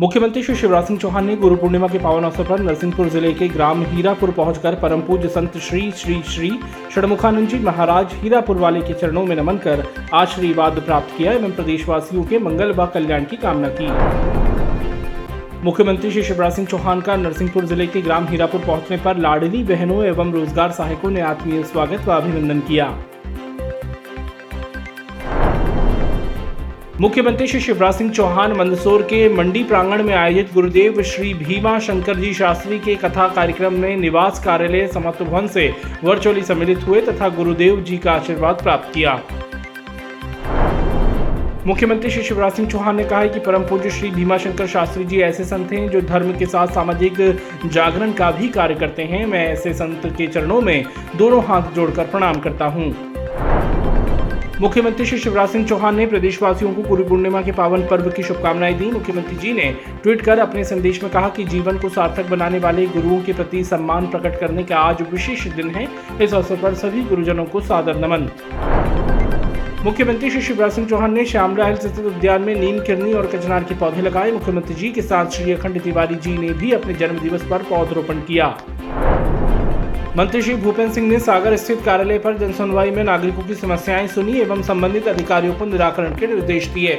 मुख्यमंत्री श्री शिवराज सिंह चौहान ने गुरु पूर्णिमा के पावन अवसर पर नरसिंहपुर ज़िले के ग्राम हीरापुर पहुंचकर परम पूज्य संत श्री श्री श्री षणमुखानंद जी महाराज हीरापुर वाले के चरणों में नमन कर आशीर्वाद प्राप्त किया एवं प्रदेशवासियों के मंगल व कल्याण की कामना की। मुख्यमंत्री श्री शिवराज सिंह चौहान का नरसिंहपुर ज़िले के ग्राम हीरापुर पहुँचने पर लाडली बहनों एवं रोज़गार सहायकों ने आत्मीय स्वागत व अभिनंदन किया। मुख्यमंत्री श्री शिवराज सिंह चौहान मंदसौर के मंडी प्रांगण में आयोजित गुरुदेव श्री भीमा शंकर जी शास्त्री के कथा कार्यक्रम में निवास कार्यालय समत्व भवन से वर्चुअली सम्मिलित हुए तथा गुरुदेव जी का आशीर्वाद प्राप्त किया। मुख्यमंत्री श्री शिवराज सिंह चौहान ने कहा है कि परम पूज्य श्री भीमाशंकर शास्त्री जी ऐसे संत हैं जो धर्म के साथ सामाजिक जागरण का भी कार्य करते हैं। मैं ऐसे संत के चरणों में दोनों हाथ जोड़कर प्रणाम करता हूँ। मुख्यमंत्री श्री शिवराज सिंह चौहान ने प्रदेशवासियों को गुरु पूर्णिमा के पावन पर्व की शुभकामनाएँ दी। मुख्यमंत्री जी ने ट्वीट कर अपने संदेश में कहा कि जीवन को सार्थक बनाने वाले गुरुओं के प्रति सम्मान प्रकट करने का आज विशेष दिन है। इस अवसर पर सभी गुरुजनों को सादर नमन। मुख्यमंत्री श्री शिवराज सिंह चौहान ने श्यामला हिल स्थित उद्यान में नीम किरनी और कचनार के पौधे लगाए। मुख्यमंत्री जी के साथ श्री अखंड तिवारी जी ने भी अपने जन्म दिवस पर पौधरोपण किया। मंत्री श्री भूपेंद्र सिंह ने सागर स्थित कार्यालय पर जनसुनवाई में नागरिकों की समस्याएँ सुनी एवं संबंधित अधिकारियों को निराकरण के निर्देश दिए।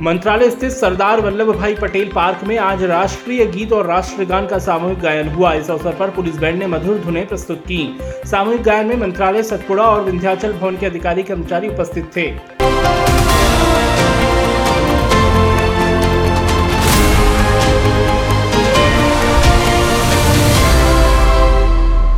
मंत्रालय स्थित सरदार वल्लभ भाई पटेल पार्क में आज राष्ट्रीय गीत और राष्ट्रगान का सामूहिक गायन हुआ। इस अवसर पर पुलिस बैंड ने मधुर धुनें प्रस्तुत की। सामूहिक गायन में मंत्रालय सतपुड़ा और विंध्याचल भवन के अधिकारी कर्मचारी उपस्थित थे।